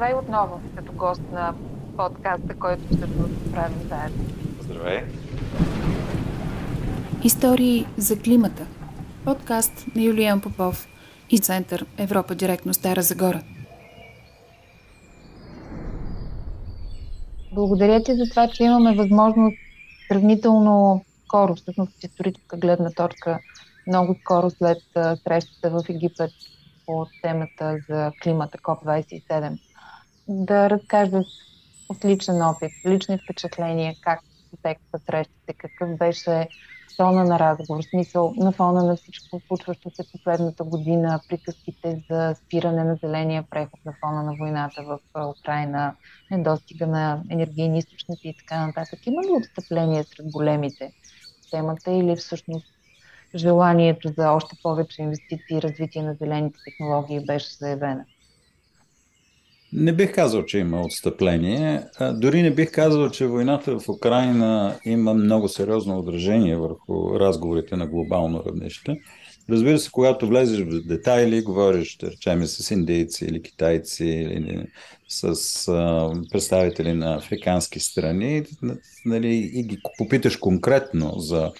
Здравей отново, като гост на подкаста, който всъщност правим заедно. Здравей! Истории за климата. Подкаст на Юлиан Попов и Център Европа директно Стара Загора. Благодаря ти за това, че имаме възможност сравнително скоро, всъщност от историческа гледна точка, много скоро след срещата в Египет по темата за климата КОП-27, да разкажеш от личен опит, лични впечатления, как текста срещите, какъв беше тона на разговор, смисъл на фона на всичко случващо се последната година, приказките за спиране на зеления преход на фона на войната в Украина, недостига на енергийни източници и така нататък. Има ли отстъпление сред големите темата или всъщност желанието за още повече инвестиции и развитие на зелените технологии беше заявена? Не бих казал, че има отстъпление. Дори не бих казал, че войната в Украина има много сериозно отражение върху разговорите на глобално равнище. Разбира се, когато влезеш в детайли, говориш, да речем, с индейци или китайци, или с а, представители на африкански страни, нали, и ги попиташ конкретно за,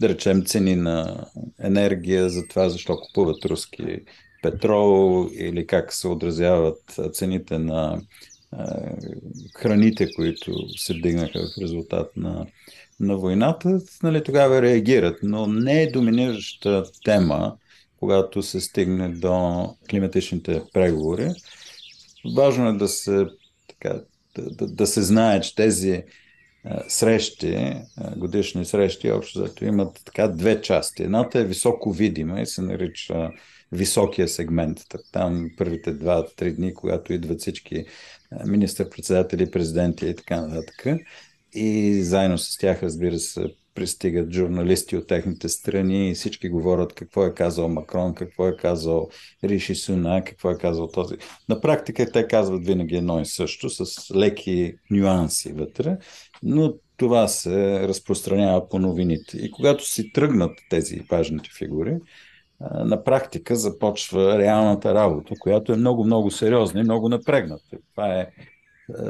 да речем, цени на енергия, за това защо купуват руски петрол или как се отразяват цените на храните, които се вдигнаха в резултат на, на войната, нали, тогава реагират. Но не е доминираща тема, когато се стигне до климатичните преговори. Важно е да се, така, да, да, да се знае, че тези срещи, годишни срещи, общо зато имат така две части. Едната е високо видима и се нарича високия сегмент. Там първите два-три дни, когато идват всички министър-председатели, президенти и така нататък. И заедно с тях, разбира се, пристигат журналисти от техните страни и всички говорят какво е казал Макрон, какво е казал Риши Суна, какво е казал този. На практика те казват винаги едно и също, с леки нюанси вътре, но това се разпространява по новините. И когато си тръгнат тези важните фигури, на практика започва реалната работа, която е много-много сериозна и много напрегната. Това е,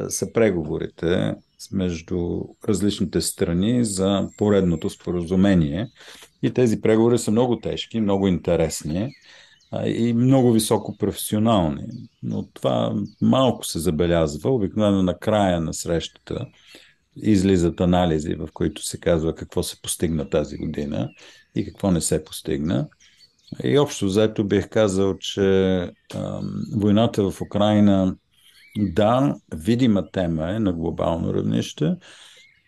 са преговорите между различните страни за поредното споразумение. И тези преговори са много тежки, много интересни и много високо професионални. Но това малко се забелязва. Обикновено на края на срещата излизат анализи, в които се казва какво се постигна тази година и какво не се постигна. И общо заето бих казал, че а, войната в Украина, да, видима тема е на глобално равнище,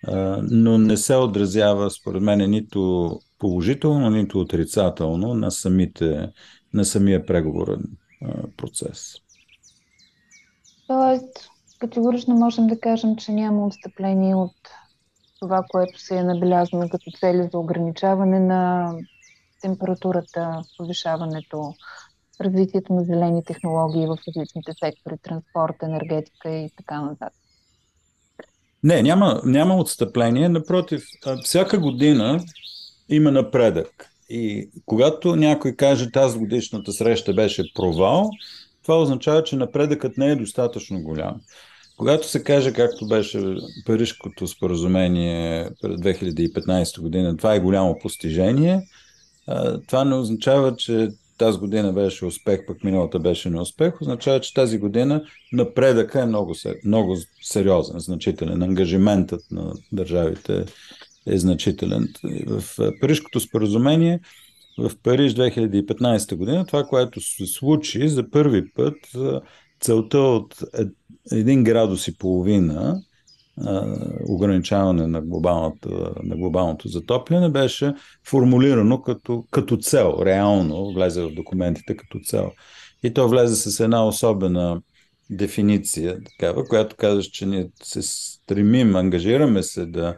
а, но не се отразява, според мен, нито положително, нито отрицателно на, самите, на самия преговорен а, процес. Тоест, категорично можем да кажем, че няма отстъпление от това, което се е набелязано като цели за ограничаване на температурата, повишаването, развитието на зелени технологии в различните сектори, транспорт, енергетика и така нататък. Не, няма, няма отстъпление. Напротив, всяка година има напредък. И когато някой каже тази годишната среща беше провал, това означава, че напредъкът не е достатъчно голям. Когато се каже, както беше Парижкото споразумение през 2015 година, това е голямо постижение – това не означава, че тази година беше успех, пък миналата беше неуспех, означава, че тази година напредъка е много, много сериозен, значителен. Ангажиментът на държавите е значителен. В Парижското споразумение в Париж 2015 година, това, което се случи за първи път, целта от 1 градус и половина ограничаване на, на глобалното затопляне беше формулирано като, като цел, реално влезе в документите като цел. И то влезе с една особена дефиниция, такава, която казва, че ние се стремим, ангажираме се да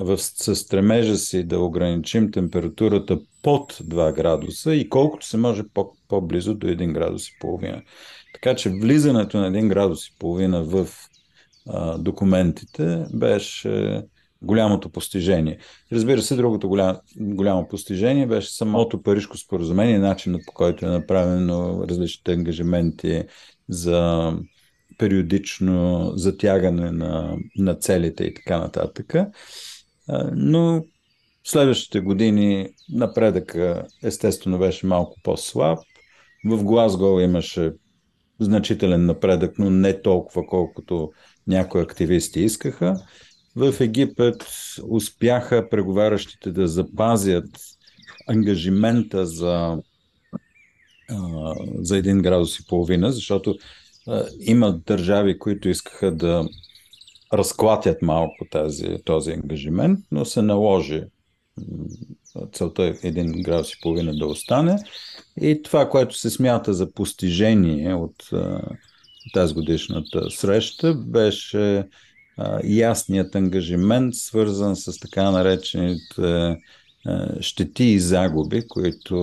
в, с стремежа си да ограничим температурата под 2 градуса и колкото се може по, по-близо до 1 градус и половина. Така че влизането на 1 градус и половина в документите беше голямото постижение. Разбира се, другото голямо, голямо постижение беше самото Парижко споразумение, начинът по който е направено различните ангажименти за периодично затягане на, на целите и така нататък. Но в следващите години напредъка естествено беше малко по-слаб. В Глазго имаше значителен напредък, но не толкова колкото някои активисти искаха. В Египет успяха преговарящите да запазят ангажимента за, за един градус и половина, защото има държави, които искаха да разклатят малко тази, този ангажимент, но се наложи целта е един градус и половина да остане. И това, което се смята за постижение от тази годишната среща, беше ясният ангажимент, свързан с така наречените щети и загуби, които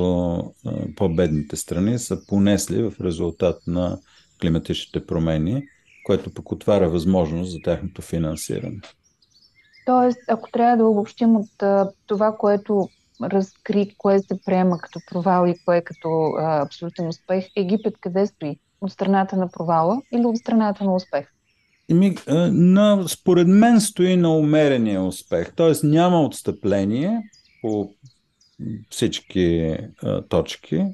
по-бедните страни са понесли в резултат на климатичните промени, което пък отваря възможност за тяхното финансиране. Тоест, ако трябва да обобщим от това, което разкри, кое се приема като провал и кое като а, абсолютен успех, Египет къде стои? От страната на провала или от страната на успех? Еми, на, според мен стои на умерения успех. Тоест няма отстъпление по всички а, точки.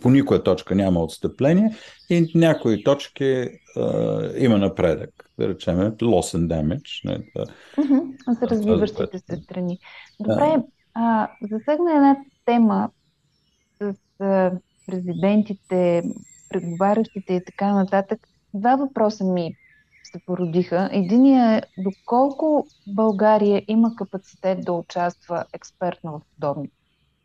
По, никоя точка няма отстъпление и някои точки а, има напредък. Да речем, loss and damage. Не, uh-huh, за развиващите се страни. Добре, а, засегна една тема с а, президентите, преговарящите и така нататък. Два въпроса ми се породиха. Единият е доколко България има капацитет да участва експертно в подобни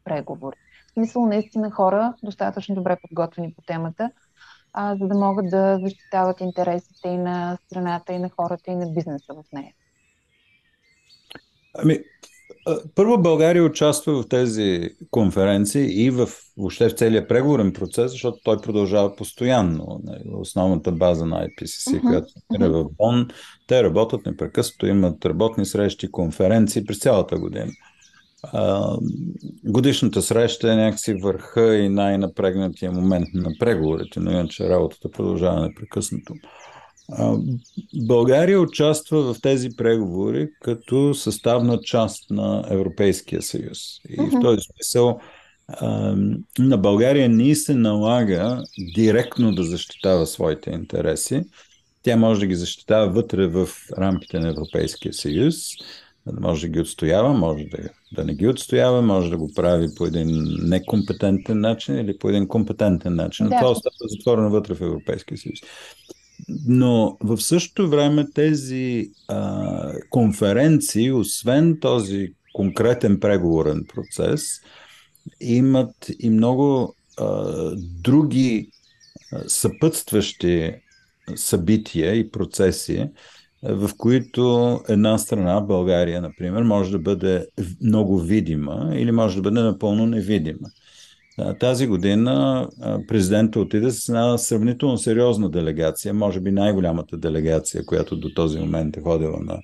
преговори. В смисъл наистина хора, достатъчно добре подготвени по темата, а, за да могат да защитават интересите и на страната, и на хората, и на бизнеса в нея. Ами, първо България участва в тези конференции и в въобще в целият преговорен процес, защото той продължава постоянно. Нали, основната база на IPCC, uh-huh. която е в Бон, те работят непрекъснато, имат работни срещи, конференции през цялата година. А, годишната среща е някакси върха и най-напрегнатия момент на преговорите, но иначе работата продължава непрекъснато. България участва в тези преговори като съставна част на Европейския съюз. И uh-huh. в този смисъл на България не се налага директно да защитава своите интереси. Тя може да ги защитава вътре в рамките на Европейския съюз, може да ги отстоява, може да, да не ги отстоява, може да го прави по един некомпетентен начин или по един компетентен начин. Да. Това остава затворено вътре в Европейския съюз. Но в същото време тези а, конференции, освен този конкретен преговорен процес, имат и много а, други а, съпътстващи събития и процеси, в които една страна, България, например, може да бъде много видима или може да бъде напълно невидима. Тази година президента отиде с една сравнително сериозна делегация, може би най-голямата делегация, която до този момент е ходила на,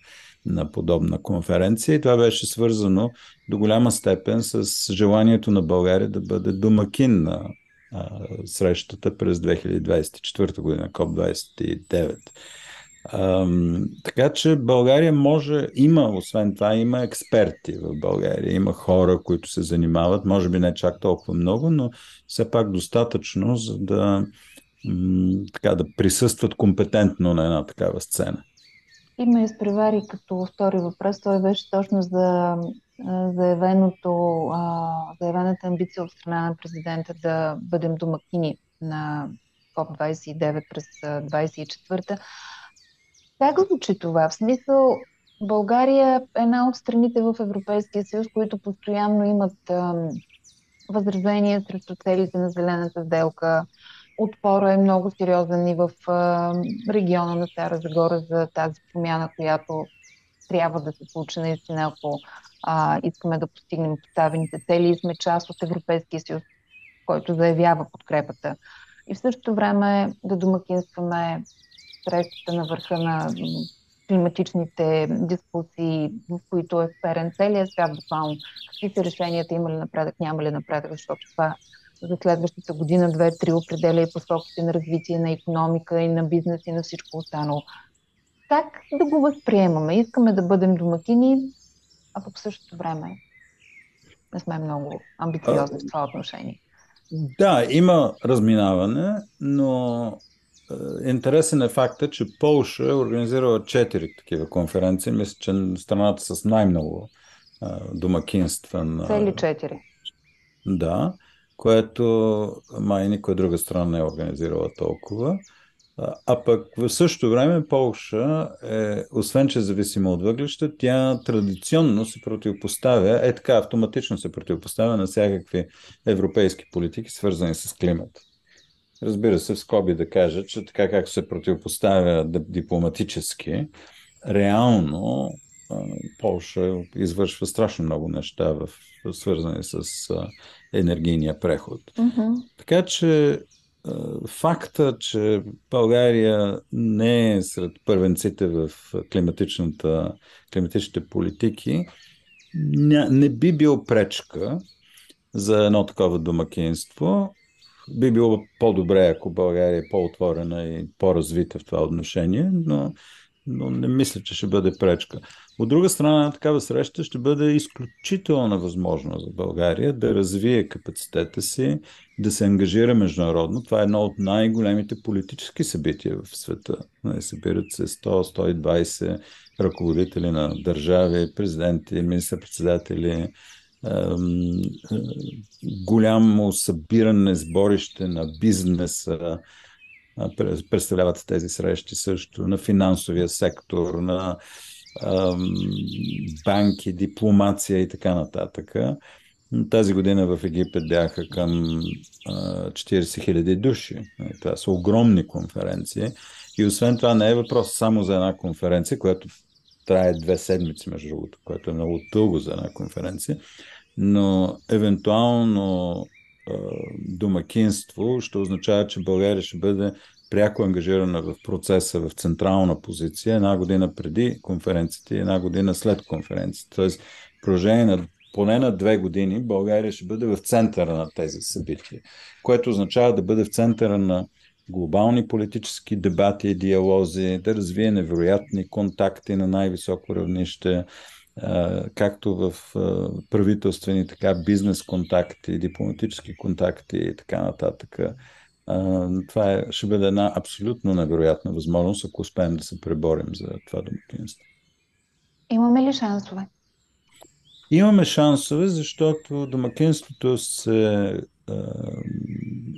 на подобна конференция. И това беше свързано до голяма степен с желанието на България да бъде домакин на а, срещата през 2024 година, КОП-29. Така че България може, има, освен това, има експерти в България, има хора, които се занимават, може би не чак толкова много, но все пак достатъчно, за да, така, да присъстват компетентно на една такава сцена. Има изпревари като втори въпрос. Той беше точно за заявеното, заявената амбиция от страна на президента да бъдем домакини на КОП-29 през 24-та. Как звучи това? В смисъл, България е една от страните в Европейския съюз, които постоянно имат ам, възражения срещу целите на зелената сделка. Отпора е много сериозен и в ам, региона на Стара Загора за тази промяна, която трябва да се случи наистина, ако а, искаме да постигнем поставените цели и сме част от Европейския съюз, който заявява подкрепата. И в същото време да домакинстваме срещата на върха на климатичните дискусии, в които е сперен целият свят буквално. Какви са решенията, има ли напредък, няма ли напредък, защото това за следващата година, две, три определя и посоките на развитие на економика и на бизнес и на всичко останало. Как да го възприемаме? Искаме да бъдем домакини, а в същото време не сме много амбициозни в това отношение. Да, има разминаване, но интересен е факта, че Полша е организирала четири такива конференции. Мисля, че страната с най-много е, домакинства. На... Цели четири. Да, което май никоя друга страна не е организирала толкова. А пък в същото време Полша е, освен че е зависима от въглища, тя традиционно се противопоставя, е така автоматично се противопоставя на всякакви европейски политики, свързани с климата. Разбира се, в скоби да кажа, че така както се противопоставя дипломатически, реално Полша извършва страшно много неща, в, свързани с енергийния преход. Mm-hmm. Така че факта, че България не е сред първенците в климатичната, климатичните политики, не, не би бил пречка за едно такова домакинство. Би било по-добре, ако България е по-отворена и по-развита в това отношение, но, но не мисля, че ще бъде пречка. От друга страна, такава среща ще бъде изключителна възможност за България да развие капацитета си, да се ангажира международно. Това е едно от най-големите политически събития в света. Събират се 100-120 ръководители на държави, президенти, министър-председатели, голямо събиране, сборище на бизнеса, представляват тези срещи също, на финансовия сектор, на банки, дипломация и така нататък. Тази година в Египет бяха към 40 000 души. Това са огромни конференции. И освен това не е въпрос само за една конференция, която трае две седмици, между другото, което е много дълго за една конференция, но евентуално домакинство ще означава, че България ще бъде пряко ангажирана в процеса в централна позиция една година преди конференцията и една година след конференцията. Тоест, продължение на поне на две години България ще бъде в центъра на тези събития, което означава да бъде в центъра на глобални политически дебати и диалози, да развие невероятни контакти на най-високо равнище, както в правителствени, така бизнес контакти, дипломатически контакти и така нататък това е, ще бъде една абсолютно невероятна възможност, ако успеем да се преборим за това домакинство. Имаме ли шансове? Имаме шансове, защото домакинството се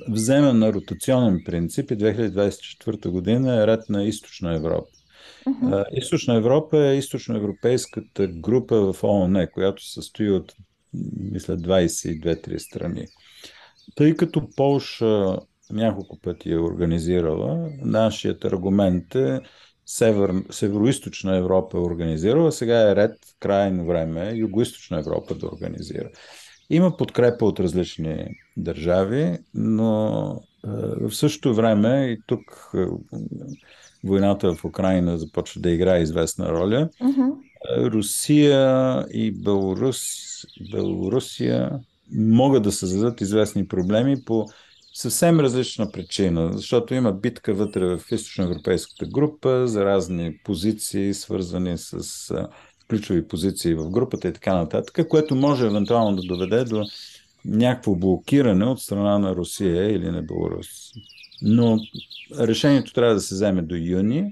а, взема на ротационен принцип и 2024 година е ред на Източна Европа. Uh-huh. Източна Европа е източноевропейската група в ООН, която се състои от, мисля, 22-3 страни. Тъй като Полша няколко пъти е организирала. Нашият аргумент е Север, Северо-Источна Европа е организирала, сега е ред, крайно време, Юго-Источна Европа да организира. Има подкрепа от различни държави, но е, в същото време и тук е, войната в Украина започва да играе известна роля. Uh-huh. Русия и Белорус, Белорусия могат да създадат известни проблеми по съвсем различна причина, защото има битка вътре в източноевропейската група за разни позиции, свързани с ключови позиции в групата и така нататък, което може евентуално да доведе до някакво блокиране от страна на Русия или на Беларус. Но решението трябва да се вземе до юни.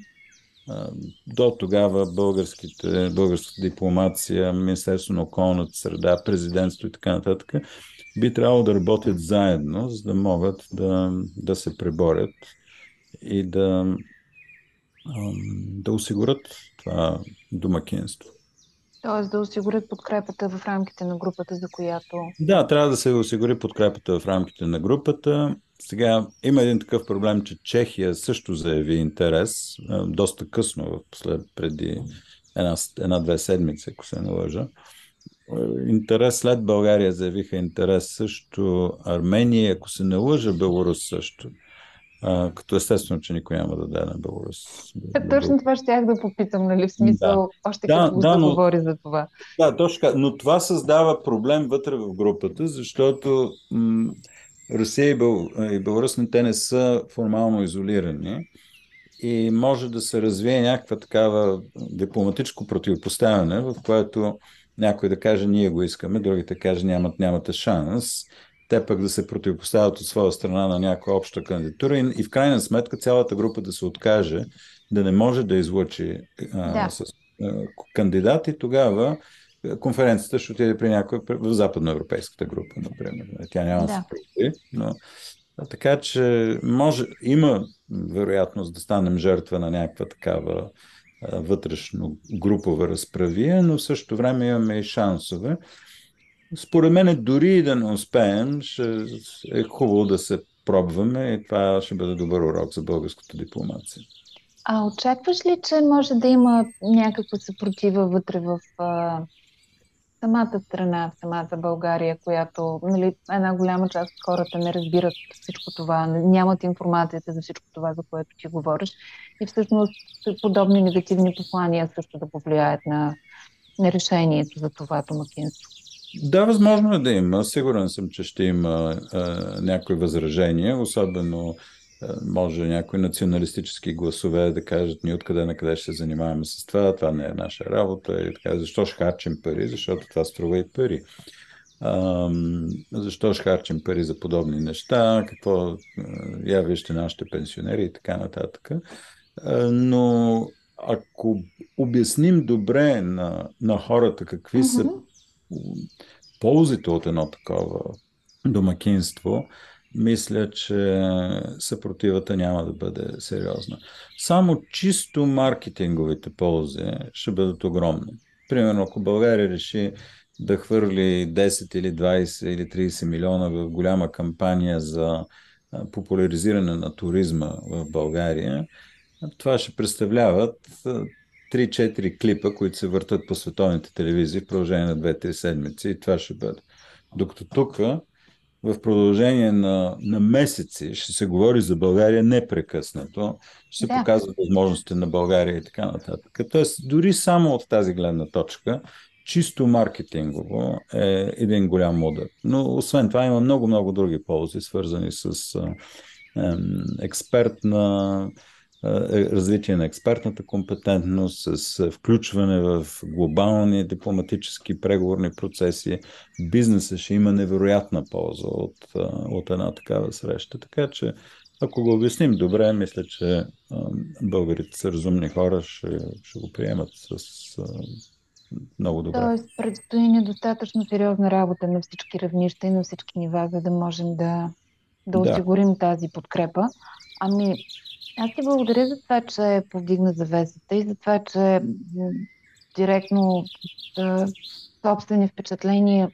До тогава българските, българската дипломация, Министерство на околната среда, президентство и така нататък би трябвало да работят заедно, за да могат да, да се преборят и да, да осигурят това домакинство. Тоест да осигурят подкрепата в рамките на групата, за която. Да, трябва да се осигури подкрепата в рамките на групата. Сега има един такъв проблем, че Чехия също заяви интерес, доста късно, преди една-две една, седмици, ако се не лъжа интерес след България заявиха интерес също Армения, ако се не лъжа, Беларус също. А, като естествено, че никой няма да даде на Беларус. Е, точно това щях да попитам, нали, в смисъл, да. още да, като да, но, говори за това. Да, точно но това създава проблем вътре в групата, защото м- Русия и, Бъл... и Беларус те не са формално изолирани и може да се развие някаква такава дипломатическо противопоставяне, в което някой да каже ние го искаме, другите каже нямат, нямате шанс, те пък да се противопоставят от своя страна на някаква обща кандидатура и, и в крайна сметка цялата група да се откаже, да не може да излъчи а, да. с а, кандидат и тогава конференцията ще отиде при някой в западноевропейската група, например. Тя няма да се но така че може, има вероятност да станем жертва на някаква такава вътрешно групова разправия, но в същото време имаме и шансове. Според мен, дори да не успеем, ще е хубаво да се пробваме и това ще бъде добър урок за българската дипломация. А очакваш ли, че може да има някаква съпротива вътре в а, самата страна, в самата България, която нали, една голяма част от хората не разбират всичко това, нямат информацията за всичко това, за което ти говориш. И всъщност подобни негативни послания също да повлияят на, на решението за това домакинство. Да, възможно е да има. Сигурен съм, че ще има а, някои възражения, особено може някои националистически гласове да кажат ние откъде на къде ще се занимаваме с това, това не е наша работа и така, защо ще харчим пари, защото това струва и пари. А, защо ще харчим пари за подобни неща, какво я вижте нашите пенсионери и така нататък. А, но ако обясним добре на, на хората какви mm-hmm. са ползите от едно такова домакинство, мисля, че съпротивата няма да бъде сериозна. Само чисто маркетинговите ползи ще бъдат огромни. Примерно, ако България реши да хвърли 10 или 20 или 30 милиона в голяма кампания за популяризиране на туризма в България, това ще представляват 3-4 клипа, които се въртат по световните телевизии в продължение на 2-3 седмици и това ще бъде. Докато тук в продължение на, на месеци ще се говори за България непрекъснато, ще се да. показват възможности на България и така нататък. Тоест, дори само от тази гледна точка, чисто маркетингово е един голям модел. Но освен това има много-много други ползи, свързани с е, експертна е, развитие на експертната компетентност, с включване в глобални дипломатически преговорни процеси. Бизнеса ще има невероятна полза от, от една такава среща. Така че, ако го обясним добре, мисля, че българите са разумни хора, ще, ще го приемат с много добре. Тоест, предстои недостатъчно сериозна работа на всички равнища и на всички нива, за да можем да, да, да. осигурим тази подкрепа. Ами, аз ти благодаря за това, че повдигна завесата и за това, че директно от собствени впечатления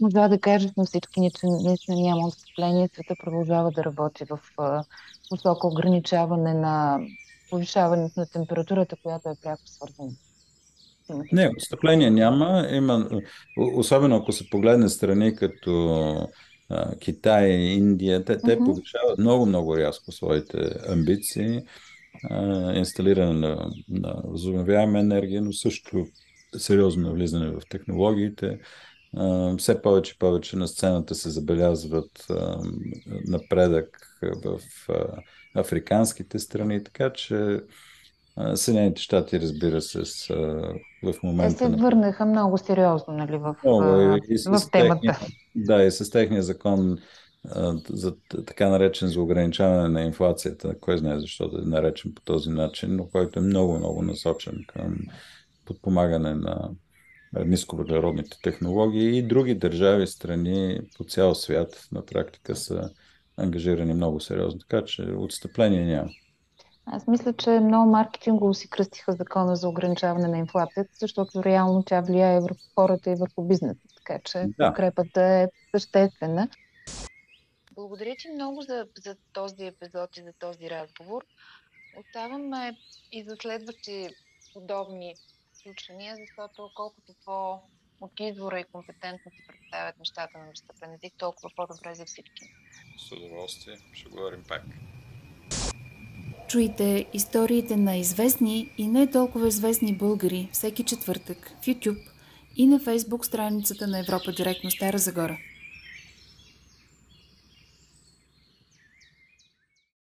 можа да кажеш на всички ни, че наистина няма отстъпление. Света продължава да работи в посока ограничаване на повишаването на температурата, която е пряко свързана. Не, отстъпление няма. Има, особено ако се погледне страни като Китай, Индия, те, те повишават много-много рязко своите амбиции, инсталиране на, на възобновяема енергия, но също сериозно навлизане в технологиите. Все повече и повече на сцената се забелязват напредък в африканските страни, така че Съединените щати, разбира се, с, в момента... Те се върнаха много сериозно нали, в, много, и, в темата. Техния, да, и с техния закон за така наречен за ограничаване на инфлацията, кой знае защо да е наречен по този начин, но който е много, много насочен към подпомагане на нисковъглеродните технологии и други държави, страни по цял свят на практика са ангажирани много сериозно. Така че отстъпление няма. Аз мисля, че много маркетингово си кръстиха закона за ограничаване на инфлацията, защото реално тя влияе върху хората и върху бизнеса. Така че да. подкрепата е съществена. Благодаря ти много за, за този епизод и за този разговор. Оставаме и за следващи подобни включвания, защото колкото по от извора и компетентно се представят нещата на достъпен език, толкова по-добре за всички. С удоволствие. Ще говорим пак. Чуйте историите на известни и не толкова известни българи всеки четвъртък в YouTube и на Facebook страницата на Европа Директно Стара Загора.